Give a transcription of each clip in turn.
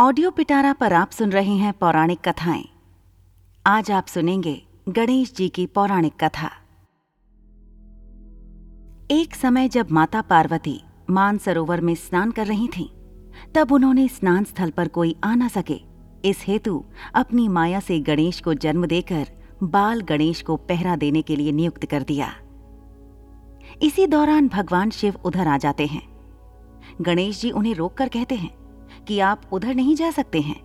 Audio पिटारा पर आप सुन रहे हैं पौराणिक कथाएँ। आज आप सुनेंगे गणेश जी की पौराणिक कथा। एक समय जब माता पार्वती मानसरोवर में स्नान कर रही थीं, तब उन्होंने स्नान स्थल पर कोई आ न सके। इस हेतु अपनी माया से गणेश को जन्म देकर बाल गणेश को पहरा देने के लिए नियुक्त कर दिया। इसी दौरान भगवान शिव उधर आ जाते हैं। गणेश जी उन्हें रोककर कहते हैं कि आप उधर नहीं जा सकते हैं।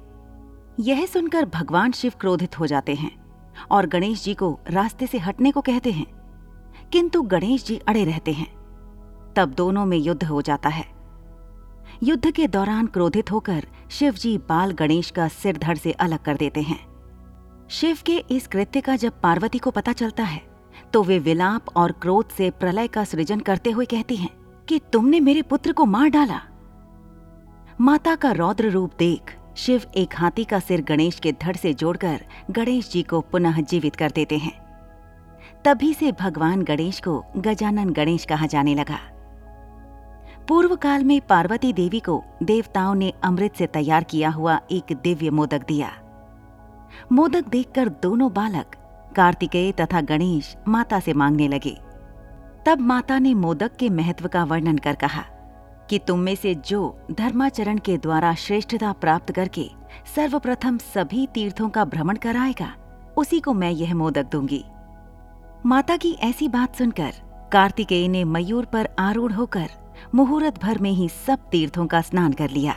यह सुनकर भगवान शिव क्रोधित हो जाते हैं और गणेश जी को रास्ते से हटने को कहते हैं। किंतु गणेश जी अड़े रहते हैं। तब दोनों में युद्ध हो जाता है। युद्ध के दौरान क्रोधित होकर शिव जी बाल गणेश का सिर धड़ से अलग कर देते हैं। शिव के इस कृत्य का जब पार्वती को पता चलता है तो वे विलाप और क्रोध से प्रलय का सृजन करते हुए कहती हैं कि तुमने मेरे पुत्र को मार डाला। माता का रौद्र रूप देख, शिव एक हाथी का सिर गणेश के धड़ से जोड़कर गणेश जी को पुनः जीवित कर देते हैं। तभी से भगवान गणेश को गजानन गणेश कहा जाने लगा। पूर्व काल में पार्वती देवी को देवताओं ने अमृत से तैयार किया हुआ एक दिव्य मोदक दिया। मोदक देखकर दोनों बालक, कार्तिकेय तथा गणेश, माता से मांगने लगे। तब माता ने मोदक के महत्व का वर्णन कर कहा। कि तुम में से जो धर्माचरण के द्वारा श्रेष्ठता प्राप्त करके सर्वप्रथम सभी तीर्थों का भ्रमण कराएगा, उसी को मैं यह मोदक दूँगी। माता की ऐसी बात सुनकर कार्तिकेय ने मयूर पर आरूढ़ होकर मुहूर्त भर में ही सब तीर्थों का स्नान कर लिया।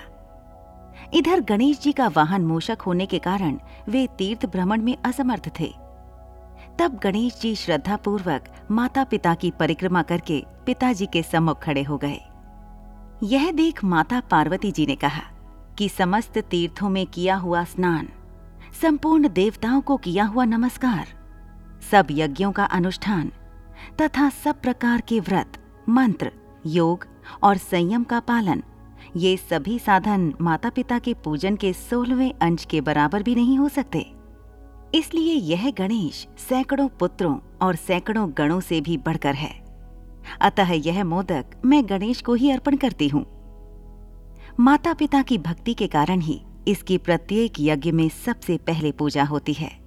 इधर गणेश जी का वाहन मूषक होने के कारण वे तीर्थ भ्रमण में असमर्थ थे। तब गणेश जी श्रद्धापूर्वक माता पिता की परिक्रमा करके पिताजी के सम्मुख खड़े हो गए। यह देख माता पार्वती जी ने कहा कि समस्त तीर्थों में किया हुआ स्नान, संपूर्ण देवताओं को किया हुआ नमस्कार, सब यज्ञों का अनुष्ठान, तथा सब प्रकार के व्रत, मंत्र, योग और संयम का पालन, ये सभी साधन माता पिता के पूजन के सोलहवें अंश के बराबर भी नहीं हो सकते। इसलिए यह गणेश सैकड़ों पुत्रों और सैकड़ों गणों से भी बढ़कर है। अतः यह मोदक मैं गणेश को ही अर्पण करती हूँ। माता पिता की भक्ति के कारण ही इसकी प्रत्येक यज्ञ में सबसे पहले पूजा होती है।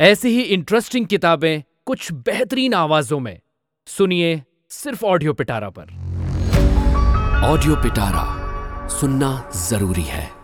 ऐसी ही इंटरेस्टिंग किताबें कुछ बेहतरीन आवाजों में। सुनिए सिर्फ़ ऑडियो पिटारा पर। ऑडियो पिटारा सुनना ज़रूरी है।